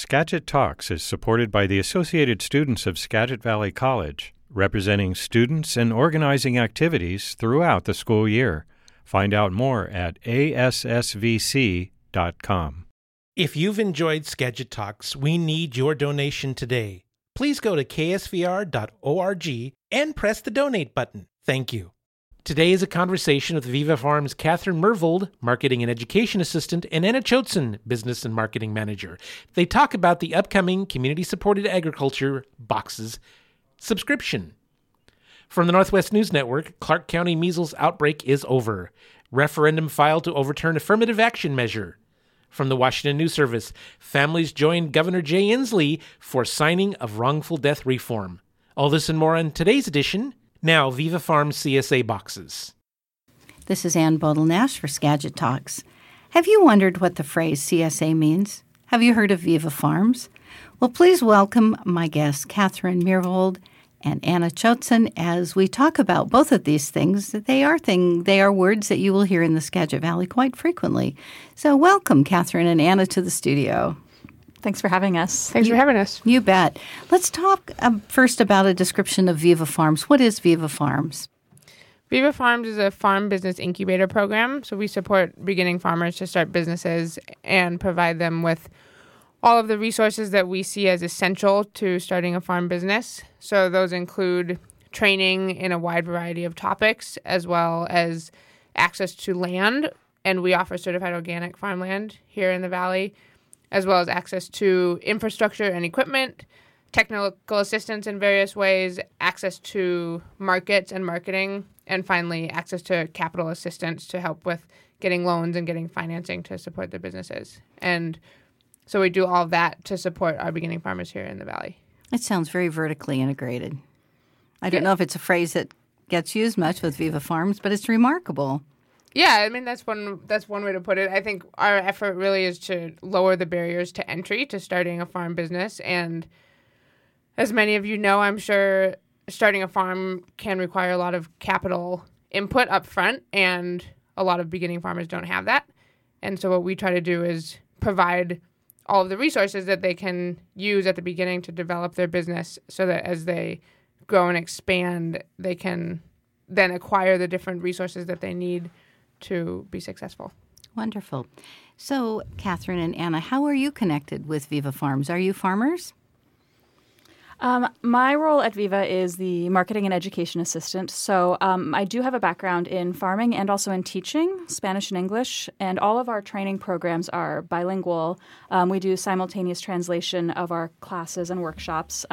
Skagit Talks is supported by the Associated Students of Skagit Valley College, representing students and organizing activities throughout the school year. Find out more at assvc.com. If you've enjoyed Skagit Talks, we need your donation today. Please go to ksvr.org and press the donate button. Thank you. Today is a conversation with Viva Farms' Catherine Mervold, Marketing and Education Assistant, and Anna Chotzen, Business and Marketing Manager. They talk about the upcoming Community Supported Agriculture Boxes subscription. From the Northwest News Network, Clark County measles outbreak is over. Referendum filed to overturn affirmative action measure. From the Washington News Service, families joined Governor Jay Inslee for signing of wrongful death reform. All this and more on today's edition now, Viva Farms CSA boxes. This is Ann Bodel Nash for Skagit Talks. Have you wondered what the phrase CSA means? Have you heard of Viva Farms? Well, please welcome my guests, Catherine Mervold and Anna Chotzen, as we talk about both of these things. They are thing, they are words that you will hear in the Skagit Valley quite frequently. So, welcome, Catherine and Anna, to the studio. Thanks for having us. Thanks you, for having us. You bet. Let's talk uh, first about a description of Viva Farms. What is Viva Farms? Viva Farms is a farm business incubator program. So we support beginning farmers to start businesses and provide them with all of the resources that we see as essential to starting a farm business. So those include training in a wide variety of topics, as well as access to land. And we offer certified organic farmland here in the Valley as well as access to infrastructure and equipment, technical assistance in various ways, access to markets and marketing, and finally, access to capital assistance to help with getting loans and getting financing to support their businesses. And so we do all that to support our beginning farmers here in the Valley. It sounds very vertically integrated. I don't yeah. know if it's a phrase that gets used much with Viva Farms, but it's remarkable. Yeah, I mean that's one that's one way to put it. I think our effort really is to lower the barriers to entry to starting a farm business and as many of you know, I'm sure starting a farm can require a lot of capital input up front and a lot of beginning farmers don't have that. And so what we try to do is provide all of the resources that they can use at the beginning to develop their business so that as they grow and expand, they can then acquire the different resources that they need to be successful. Wonderful. So, Catherine and Anna, how are you connected with Viva Farms? Are you farmers? Um, my role at Viva is the marketing and education assistant. So um, I do have a background in farming and also in teaching Spanish and English, and all of our training programs are bilingual. Um, we do simultaneous translation of our classes and workshops.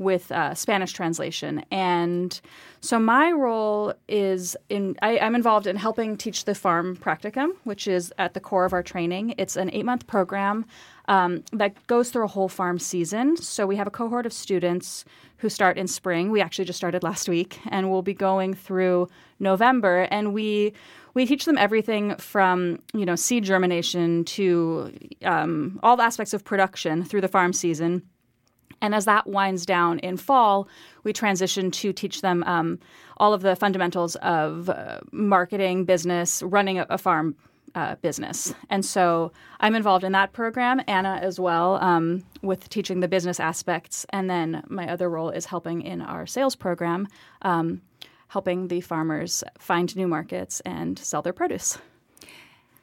With uh, Spanish translation. And so my role is in, I, am involved in helping teach the farm practicum, which is at the core of our training. It's an eight month program um, that goes through a whole farm season. So we have a cohort of students who start in spring. We actually just started last week, and we'll be going through November. And we we teach them everything from you know seed germination to um, all aspects of production through the farm season. And as that winds down in fall, we transition to teach them um, all of the fundamentals of uh, marketing, business, running a, a farm uh, business. And so I'm involved in that program, Anna as well, um, with teaching the business aspects. And then my other role is helping in our sales program, um, helping the farmers find new markets and sell their produce.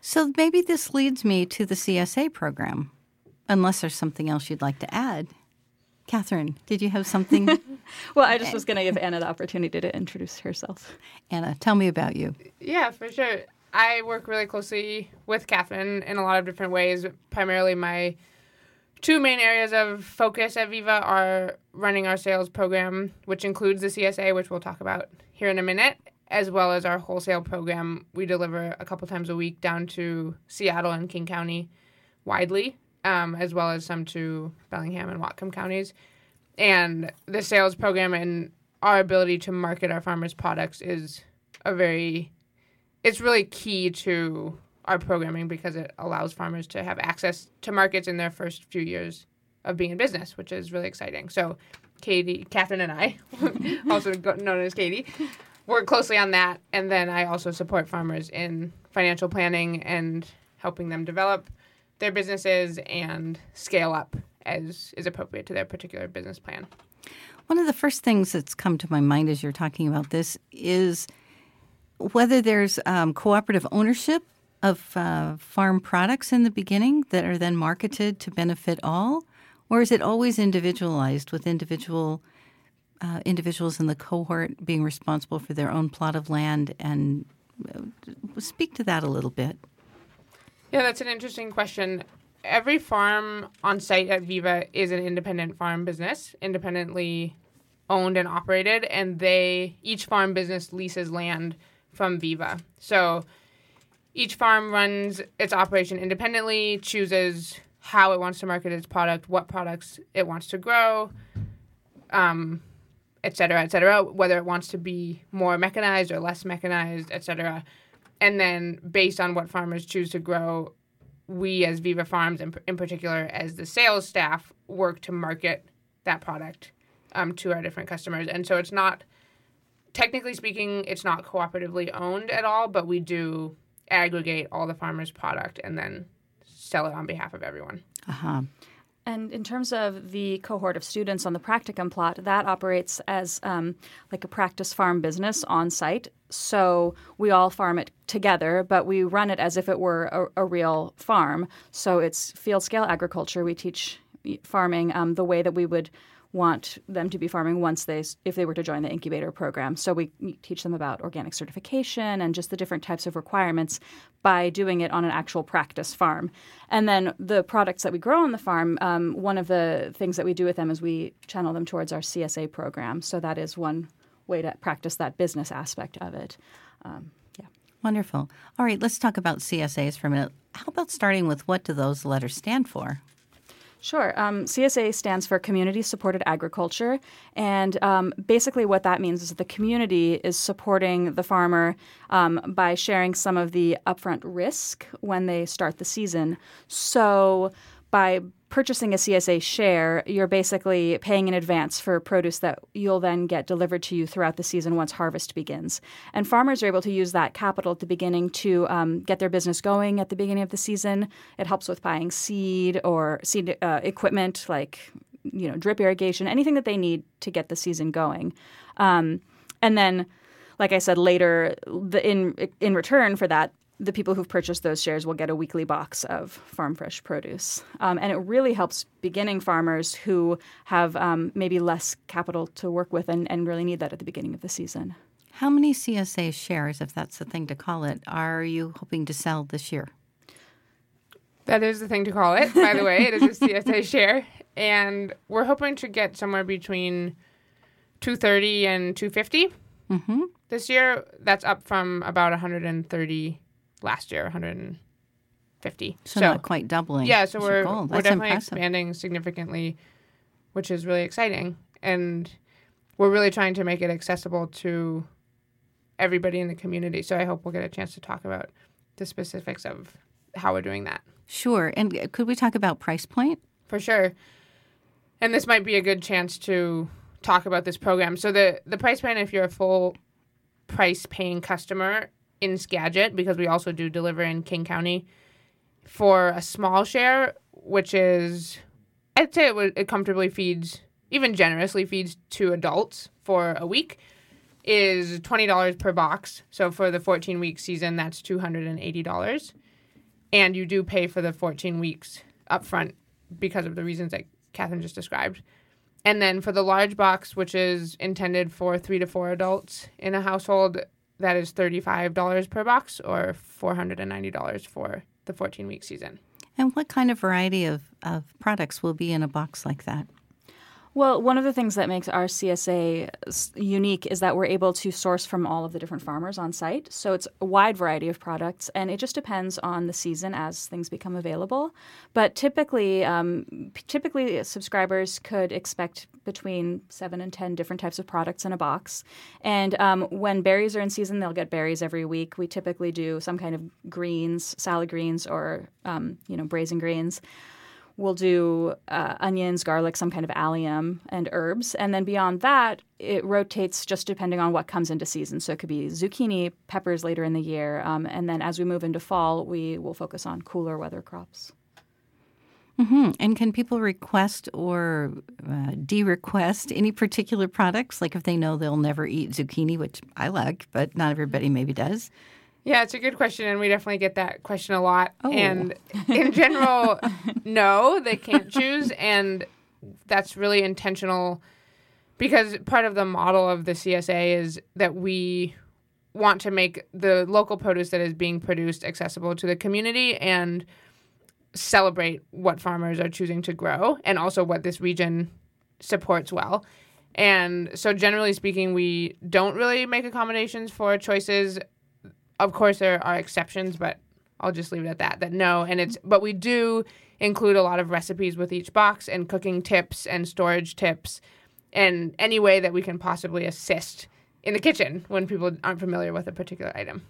So maybe this leads me to the CSA program, unless there's something else you'd like to add. Catherine, did you have something? well, I just was going to give Anna the opportunity to introduce herself. Anna, tell me about you. Yeah, for sure. I work really closely with Catherine in a lot of different ways. Primarily, my two main areas of focus at Viva are running our sales program, which includes the CSA, which we'll talk about here in a minute, as well as our wholesale program. We deliver a couple times a week down to Seattle and King County widely um, as well as some to Bellingham and Whatcom counties. And the sales program and our ability to market our farmers' products is a very, it's really key to our programming because it allows farmers to have access to markets in their first few years of being in business, which is really exciting. So, Katie, Catherine, and I, also known as Katie, work closely on that. And then I also support farmers in financial planning and helping them develop their businesses and scale up as is appropriate to their particular business plan. One of the first things that's come to my mind as you're talking about this is whether there's um, cooperative ownership of uh, farm products in the beginning that are then marketed to benefit all, or is it always individualized with individual uh, individuals in the cohort being responsible for their own plot of land? And uh, speak to that a little bit. Yeah, that's an interesting question. Every farm on site at Viva is an independent farm business, independently owned and operated, and they each farm business leases land from Viva. So each farm runs its operation independently, chooses how it wants to market its product, what products it wants to grow, um, et cetera, et cetera, whether it wants to be more mechanized or less mechanized, et cetera. And then based on what farmers choose to grow, we as Viva Farms, in, in particular, as the sales staff, work to market that product um, to our different customers. And so it's not, technically speaking, it's not cooperatively owned at all, but we do aggregate all the farmers' product and then sell it on behalf of everyone. Uh-huh. And in terms of the cohort of students on the practicum plot, that operates as um, like a practice farm business on site. So we all farm it together, but we run it as if it were a, a real farm. So it's field scale agriculture. We teach farming um, the way that we would want them to be farming once they if they were to join the incubator program. So we teach them about organic certification and just the different types of requirements by doing it on an actual practice farm. And then the products that we grow on the farm, um, one of the things that we do with them is we channel them towards our CSA program. So that is one way to practice that business aspect of it. Um, yeah. Wonderful. All right, let's talk about CSAs for a minute. How about starting with what do those letters stand for? Sure. Um, CSA stands for Community Supported Agriculture. And um, basically, what that means is that the community is supporting the farmer um, by sharing some of the upfront risk when they start the season. So, by purchasing a CSA share, you're basically paying in advance for produce that you'll then get delivered to you throughout the season once harvest begins. And farmers are able to use that capital at the beginning to um, get their business going at the beginning of the season. It helps with buying seed or seed uh, equipment like you know drip irrigation, anything that they need to get the season going. Um, and then, like I said later, the, in in return for that, the people who've purchased those shares will get a weekly box of farm fresh produce. Um, and it really helps beginning farmers who have um, maybe less capital to work with and, and really need that at the beginning of the season. How many CSA shares, if that's the thing to call it, are you hoping to sell this year? That is the thing to call it, by the way. It is a CSA share. And we're hoping to get somewhere between 230 and 250 mm-hmm. this year. That's up from about 130 last year, 150. So, so not quite doubling. Yeah, so we're we're definitely impressive. expanding significantly, which is really exciting, and we're really trying to make it accessible to everybody in the community. So I hope we'll get a chance to talk about the specifics of how we're doing that. Sure, and could we talk about price point? For sure. And this might be a good chance to talk about this program. So the the price point if you're a full price paying customer in Skagit because we also do deliver in King County for a small share, which is I'd say it, it comfortably feeds, even generously feeds two adults for a week. Is twenty dollars per box. So for the fourteen week season, that's two hundred and eighty dollars, and you do pay for the fourteen weeks upfront because of the reasons that Catherine just described. And then for the large box, which is intended for three to four adults in a household, that is $35 per box or $490 for the 14 week season. And what kind of variety of, of products will be in a box like that? Well, one of the things that makes our CSA unique is that we're able to source from all of the different farmers on site. So it's a wide variety of products, and it just depends on the season as things become available. But typically, um, typically subscribers could expect between seven and ten different types of products in a box. And um, when berries are in season, they'll get berries every week. We typically do some kind of greens, salad greens, or um, you know braising greens. We'll do uh, onions, garlic, some kind of allium, and herbs. And then beyond that, it rotates just depending on what comes into season. So it could be zucchini, peppers later in the year. Um, and then as we move into fall, we will focus on cooler weather crops. hmm And can people request or uh, de-request any particular products? Like if they know they'll never eat zucchini, which I like, but not everybody maybe does. Yeah, it's a good question, and we definitely get that question a lot. Oh. And in general, no, they can't choose, and that's really intentional because part of the model of the CSA is that we want to make the local produce that is being produced accessible to the community and celebrate what farmers are choosing to grow and also what this region supports well. And so, generally speaking, we don't really make accommodations for choices of course there are exceptions, but I'll just leave it at that. That no, and it's but we do include a lot of recipes with each box and cooking tips and storage tips and any way that we can possibly assist in the kitchen when people aren't familiar with a particular item.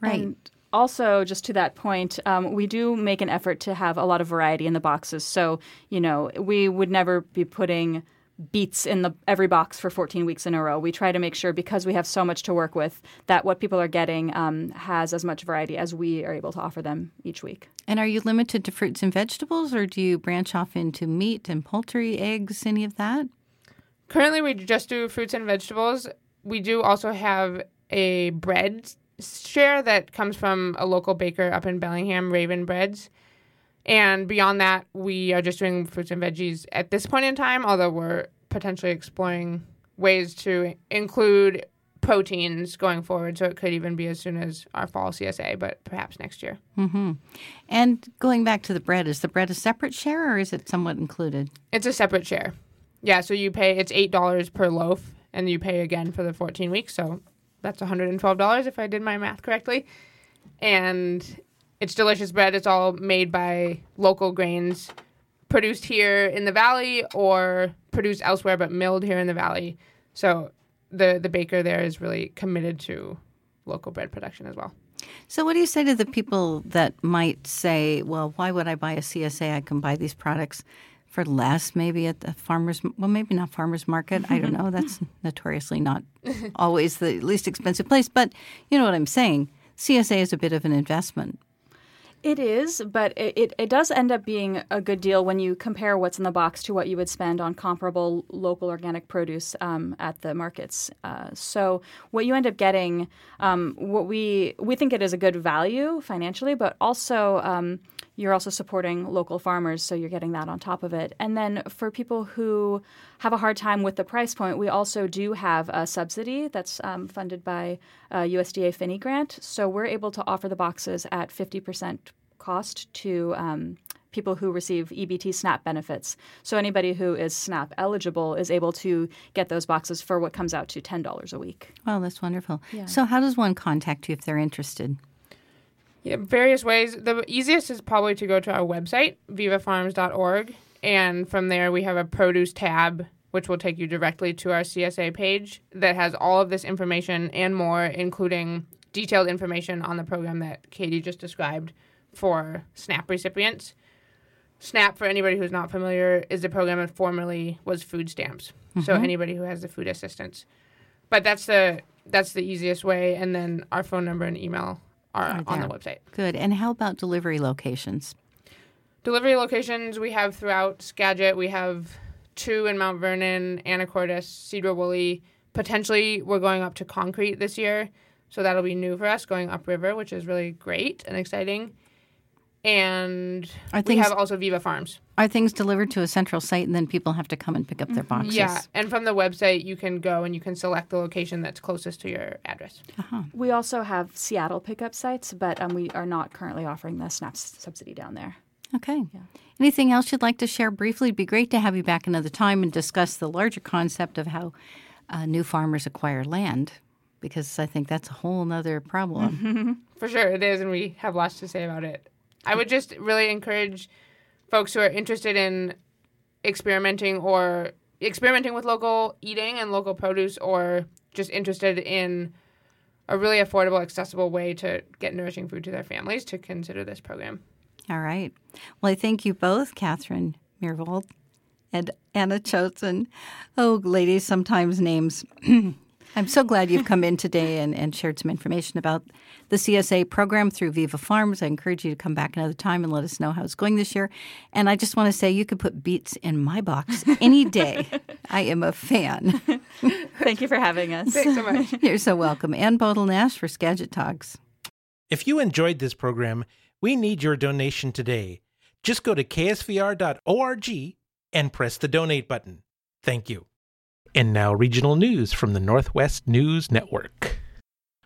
Right. And also, just to that point, um, we do make an effort to have a lot of variety in the boxes. So, you know, we would never be putting beets in the every box for 14 weeks in a row. We try to make sure because we have so much to work with that what people are getting um, has as much variety as we are able to offer them each week. And are you limited to fruits and vegetables, or do you branch off into meat and poultry, eggs, any of that? Currently, we just do fruits and vegetables. We do also have a bread share that comes from a local baker up in Bellingham, Raven Breads. And beyond that, we are just doing fruits and veggies at this point in time, although we're potentially exploring ways to include proteins going forward. So it could even be as soon as our fall CSA, but perhaps next year. Mm-hmm. And going back to the bread, is the bread a separate share or is it somewhat included? It's a separate share. Yeah, so you pay, it's $8 per loaf, and you pay again for the 14 weeks. So that's $112 if I did my math correctly. And it's delicious bread. It's all made by local grains, produced here in the valley or produced elsewhere, but milled here in the valley. So the the baker there is really committed to local bread production as well. So, what do you say to the people that might say, well, why would I buy a CSA? I can buy these products for less, maybe at the farmer's, well, maybe not farmer's market. I don't know. That's notoriously not always the least expensive place. But you know what I'm saying? CSA is a bit of an investment. It is, but it, it, it, does end up being a good deal when you compare what's in the box to what you would spend on comparable local organic produce um, at the markets. Uh, so what you end up getting, um, what we we think it is a good value financially, but also um, you're also supporting local farmers, so you're getting that on top of it. And then for people who have a hard time with the price point, we also do have a subsidy that's um, funded by uh, USDA FINI grant. So we're able to offer the boxes at 50% cost to um, people who receive EBT SNAP benefits. So anybody who is SNAP eligible is able to get those boxes for what comes out to $10 a week. Well, that's wonderful. Yeah. So, how does one contact you if they're interested? Yeah, various ways. The easiest is probably to go to our website, vivafarms.org, and from there we have a produce tab which will take you directly to our CSA page that has all of this information and more, including detailed information on the program that Katie just described for SNAP recipients. SNAP, for anybody who's not familiar, is the program that formerly was food stamps. Mm-hmm. So anybody who has the food assistance. But that's the that's the easiest way, and then our phone number and email are on the website. Good. And how about delivery locations? Delivery locations we have throughout Skagit. We have two in Mount Vernon, Anacortes, Sedro-Woolley. Potentially, we're going up to Concrete this year, so that'll be new for us going upriver, which is really great and exciting. And Are we have also Viva Farms. Are things delivered to a central site and then people have to come and pick up their boxes? Yeah, and from the website, you can go and you can select the location that's closest to your address. We also have Seattle pickup sites, but um, we are not currently offering the SNAP subsidy down there. Okay. Anything else you'd like to share briefly? It'd be great to have you back another time and discuss the larger concept of how uh, new farmers acquire land, because I think that's a whole other problem. For sure, it is, and we have lots to say about it. I would just really encourage folks who are interested in experimenting or experimenting with local eating and local produce, or just interested in a really affordable, accessible way to get nourishing food to their families to consider this program. All right. Well, I thank you both, Catherine Mervold and Anna Chosen. Oh, ladies, sometimes names I'm so glad you've come in today and, and shared some information about the CSA program through Viva Farms. I encourage you to come back another time and let us know how it's going this year. And I just want to say you could put beets in my box any day. I am a fan. Thank you for having us. Thanks so much. You're so welcome. Ann Bodel Nash for Skagit Talks. If you enjoyed this program, we need your donation today. Just go to ksvr.org and press the donate button. Thank you. And now, regional news from the Northwest News Network.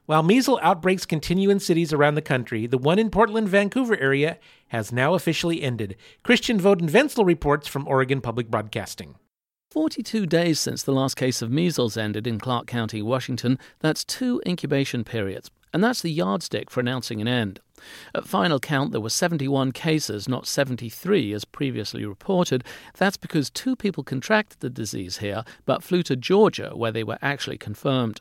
While measles outbreaks continue in cities around the country, the one in Portland, Vancouver area has now officially ended. Kristian Foden-Vencil reports from Oregon Public Broadcasting. 42 days since the last case of measles ended in Clark County, Washington. That's two incubation periods, and that's the yardstick for announcing an end. At final count, there were 71 cases, not 73 as previously reported. That's because two people contracted the disease here, but flew to Georgia, where they were actually confirmed.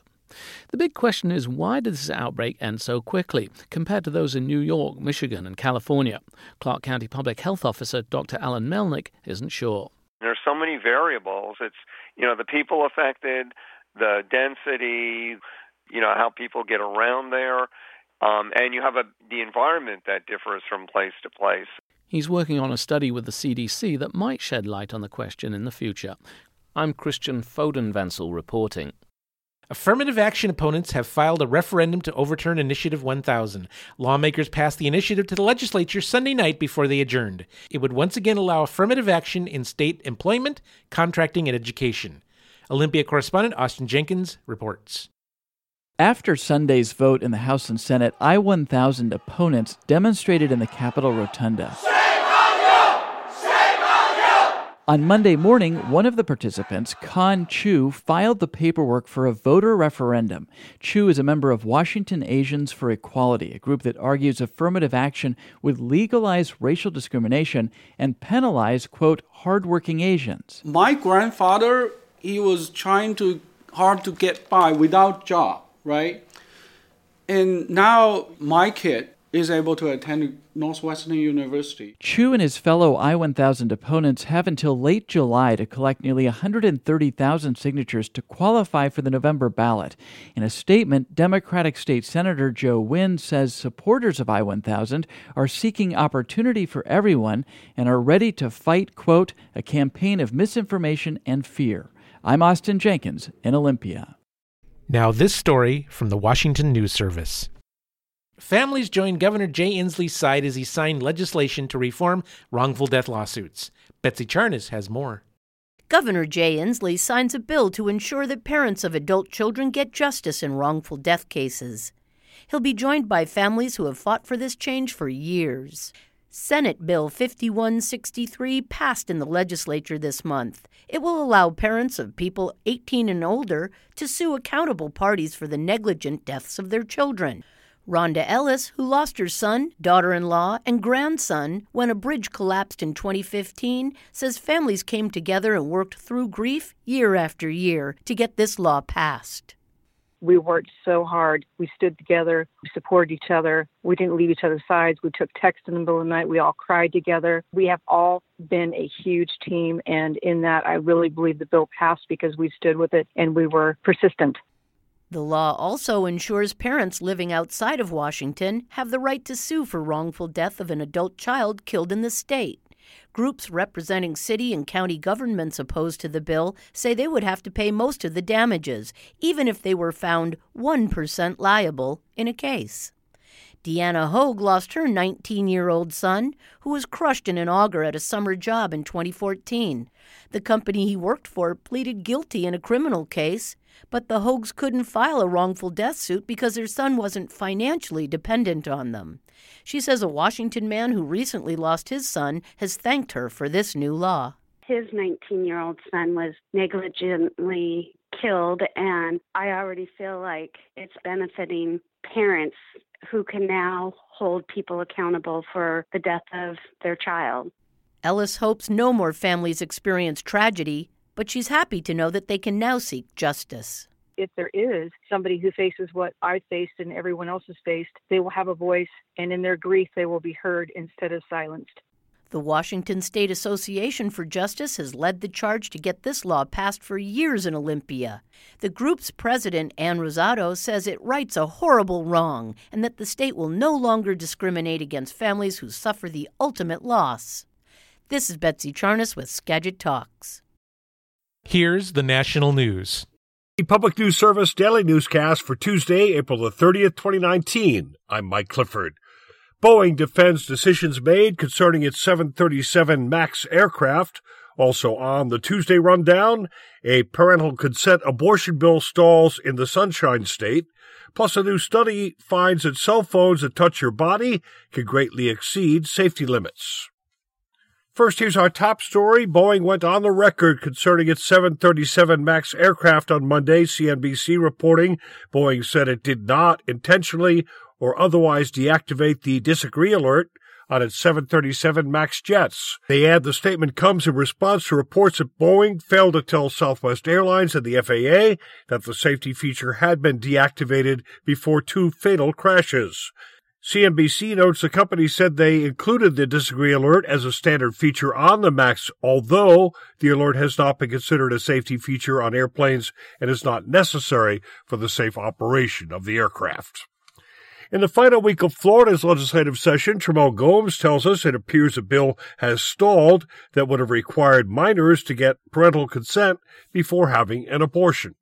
The big question is why did this outbreak end so quickly compared to those in New York, Michigan, and California? Clark County Public Health Officer Dr. Alan Melnick isn't sure. There's so many variables. It's, you know, the people affected, the density, you know, how people get around there. Um, and you have a, the environment that differs from place to place. He's working on a study with the CDC that might shed light on the question in the future. I'm Kristian Foden-Vencil reporting. Affirmative action opponents have filed a referendum to overturn Initiative 1000. Lawmakers passed the initiative to the legislature Sunday night before they adjourned. It would once again allow affirmative action in state employment, contracting, and education. Olympia correspondent Austin Jenkins reports. After Sunday's vote in the House and Senate, I 1000 opponents demonstrated in the Capitol Rotunda. On Monday morning, one of the participants, Kan Qiu, filed the paperwork for a voter referendum. Chu is a member of Washington Asians for Equality, a group that argues affirmative action would legalize racial discrimination and penalize, quote, hardworking Asians. My grandfather, he was trying to hard to get by without job, right? And now my kid is able to attend Northwestern University. Qiu and his fellow I 1000 opponents have until late July to collect nearly 130,000 signatures to qualify for the November ballot. In a statement, Democratic State Senator Joe Nguyen says supporters of I 1000 are seeking opportunity for everyone and are ready to fight, quote, a campaign of misinformation and fear. I'm Austin Jenkins in Olympia. Now, this story from the Washington News Service. Families joined Governor Jay Inslee's side as he signed legislation to reform wrongful death lawsuits. Betsy Charnas has more. Governor Jay Inslee signs a bill to ensure that parents of adult children get justice in wrongful death cases. He'll be joined by families who have fought for this change for years. Senate Bill 5163 passed in the legislature this month. It will allow parents of people 18 and older to sue accountable parties for the negligent deaths of their children. Rhonda Ellis, who lost her son, daughter in law, and grandson when a bridge collapsed in 2015, says families came together and worked through grief year after year to get this law passed. We worked so hard. We stood together. We supported each other. We didn't leave each other's sides. We took texts in the middle of the night. We all cried together. We have all been a huge team. And in that, I really believe the bill passed because we stood with it and we were persistent. The law also ensures parents living outside of Washington have the right to sue for wrongful death of an adult child killed in the state. Groups representing city and county governments opposed to the bill say they would have to pay most of the damages, even if they were found 1% liable in a case. Deanna Hogue lost her 19 year old son, who was crushed in an auger at a summer job in 2014. The company he worked for pleaded guilty in a criminal case, but the Hogues couldn't file a wrongful death suit because their son wasn't financially dependent on them. She says a Washington man who recently lost his son has thanked her for this new law. His 19 year old son was negligently killed, and I already feel like it's benefiting parents who can now hold people accountable for the death of their child. Ellis hopes no more families experience tragedy, but she's happy to know that they can now seek justice. If there is somebody who faces what I faced and everyone else has faced, they will have a voice, and in their grief, they will be heard instead of silenced. The Washington State Association for Justice has led the charge to get this law passed for years in Olympia. The group's president, Ann Rosado, says it rights a horrible wrong and that the state will no longer discriminate against families who suffer the ultimate loss. This is Betsy Charnas with Skagit Talks. Here's the national news. Public News Service Daily Newscast for Tuesday, April the 30th, 2019. I'm Mike Clifford. Boeing defends decisions made concerning its 737 MAX aircraft. Also on the Tuesday rundown, a parental consent abortion bill stalls in the Sunshine State. Plus, a new study finds that cell phones that touch your body can greatly exceed safety limits. First, here's our top story. Boeing went on the record concerning its 737 MAX aircraft on Monday, CNBC reporting. Boeing said it did not intentionally or otherwise deactivate the disagree alert on its 737 MAX jets. They add the statement comes in response to reports that Boeing failed to tell Southwest Airlines and the FAA that the safety feature had been deactivated before two fatal crashes. CNBC notes the company said they included the disagree alert as a standard feature on the MAX, although the alert has not been considered a safety feature on airplanes and is not necessary for the safe operation of the aircraft. In the final week of Florida's legislative session, Trimmel Gomes tells us it appears a bill has stalled that would have required minors to get parental consent before having an abortion.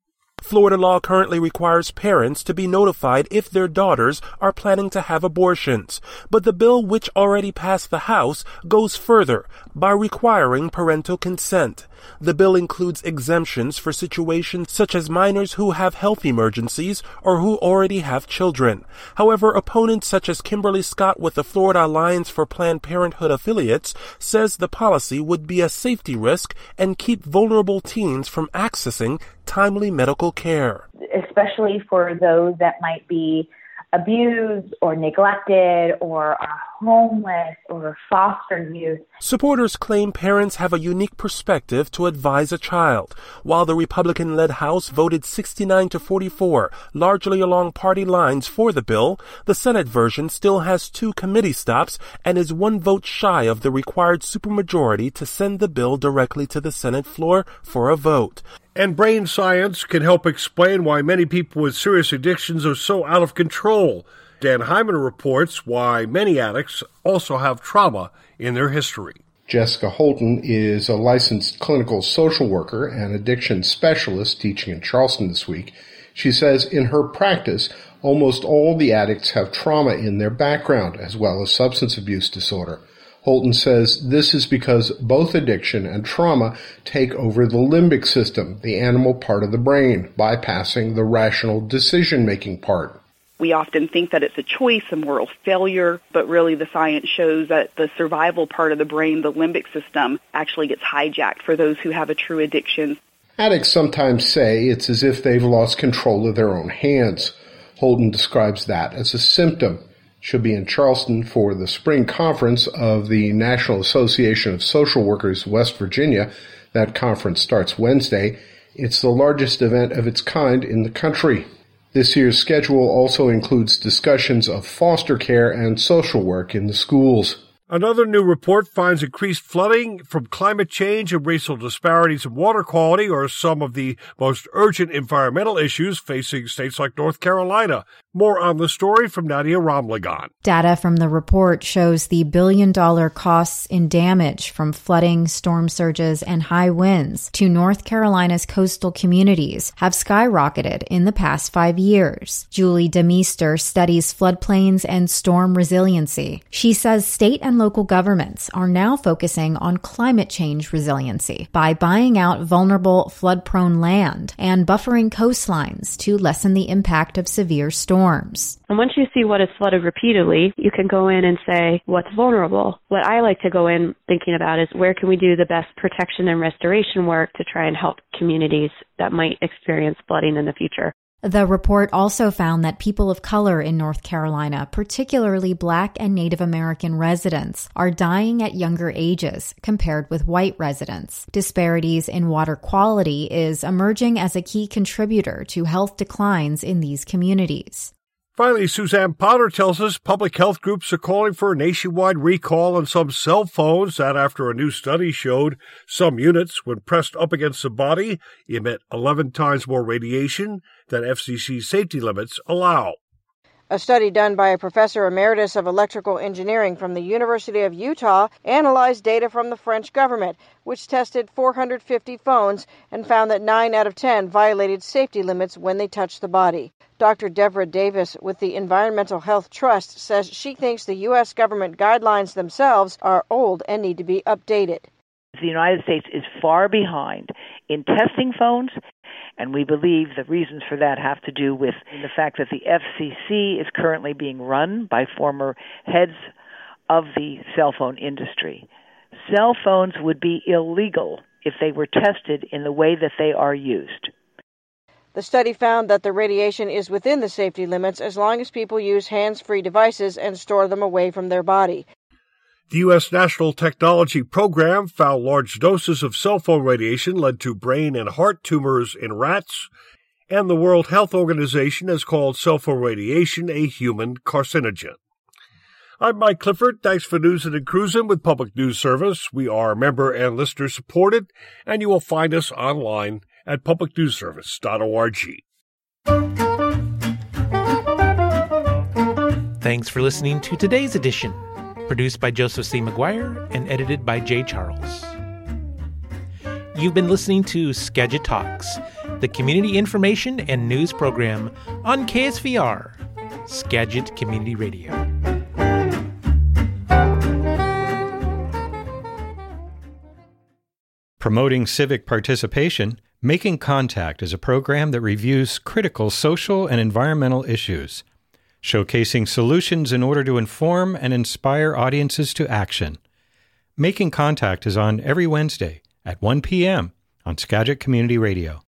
Florida law currently requires parents to be notified if their daughters are planning to have abortions, but the bill which already passed the House goes further by requiring parental consent. The bill includes exemptions for situations such as minors who have health emergencies or who already have children. However, opponents such as Kimberly Scott with the Florida Alliance for Planned Parenthood affiliates says the policy would be a safety risk and keep vulnerable teens from accessing timely medical care. Especially for those that might be abused or neglected or are homeless or foster youth. Supporters claim parents have a unique perspective to advise a child. While the Republican led House voted 69 to 44, largely along party lines for the bill, the Senate version still has two committee stops and is one vote shy of the required supermajority to send the bill directly to the Senate floor for a vote. And brain science can help explain why many people with serious addictions are so out of control. Dan Heyman reports why many addicts also have trauma in their history. Jessica Holton is a licensed clinical social worker and addiction specialist teaching in Charleston this week. She says in her practice, almost all the addicts have trauma in their background as well as substance abuse disorder. Holton says this is because both addiction and trauma take over the limbic system, the animal part of the brain, bypassing the rational decision making part. We often think that it's a choice, a moral failure, but really the science shows that the survival part of the brain, the limbic system, actually gets hijacked for those who have a true addiction. Addicts sometimes say it's as if they've lost control of their own hands. Holton describes that as a symptom She'll be in Charleston for the spring conference of the National Association of Social Workers West Virginia. That conference starts Wednesday. It's the largest event of its kind in the country. This year's schedule also includes discussions of foster care and social work in the schools. Another new report finds increased flooding from climate change and racial disparities in water quality are some of the most urgent environmental issues facing states like North Carolina. More on the story from Nadia Ramlagan. Data from the report shows the billion dollar costs in damage from flooding, storm surges, and high winds to North Carolina's coastal communities have skyrocketed in the past five years. Julie DeMeester studies floodplains and storm resiliency. She says state and local governments are now focusing on climate change resiliency by buying out vulnerable flood prone land and buffering coastlines to lessen the impact of severe storms. And once you see what is flooded repeatedly, you can go in and say what's vulnerable. What I like to go in thinking about is where can we do the best protection and restoration work to try and help communities that might experience flooding in the future. The report also found that people of color in North Carolina, particularly black and Native American residents, are dying at younger ages compared with white residents. Disparities in water quality is emerging as a key contributor to health declines in these communities. Finally, Suzanne Potter tells us public health groups are calling for a nationwide recall on some cell phones that, after a new study showed some units, when pressed up against the body, emit 11 times more radiation than FCC safety limits allow. A study done by a professor emeritus of electrical engineering from the University of Utah analyzed data from the French government, which tested 450 phones and found that 9 out of 10 violated safety limits when they touched the body. Dr. Devra Davis with the Environmental Health Trust says she thinks the U.S. government guidelines themselves are old and need to be updated. The United States is far behind in testing phones and we believe the reasons for that have to do with the fact that the FCC is currently being run by former heads of the cell phone industry. Cell phones would be illegal if they were tested in the way that they are used. The study found that the radiation is within the safety limits as long as people use hands free devices and store them away from their body. The U.S. National Toxicology Program found large doses of cell phone radiation led to brain and heart tumors in rats, and the World Health Organization has called cell phone radiation a human carcinogen. I'm Mike Clifford. Thanks for news and cruising with Public News Service. We are member and listener supported, and you will find us online at publicnewsservice.org. Thanks for listening to today's edition produced by Joseph C. McGuire and edited by Jay Charles. You've been listening to Skagit Talks, the community information and news program on KSVR, Skagit Community Radio. Promoting civic participation, Making Contact is a program that reviews critical social and environmental issues showcasing solutions in order to inform and inspire audiences to action. Making Contact is on every Wednesday at 1 p.m. on Skagit Community Radio.